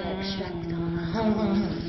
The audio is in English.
extract.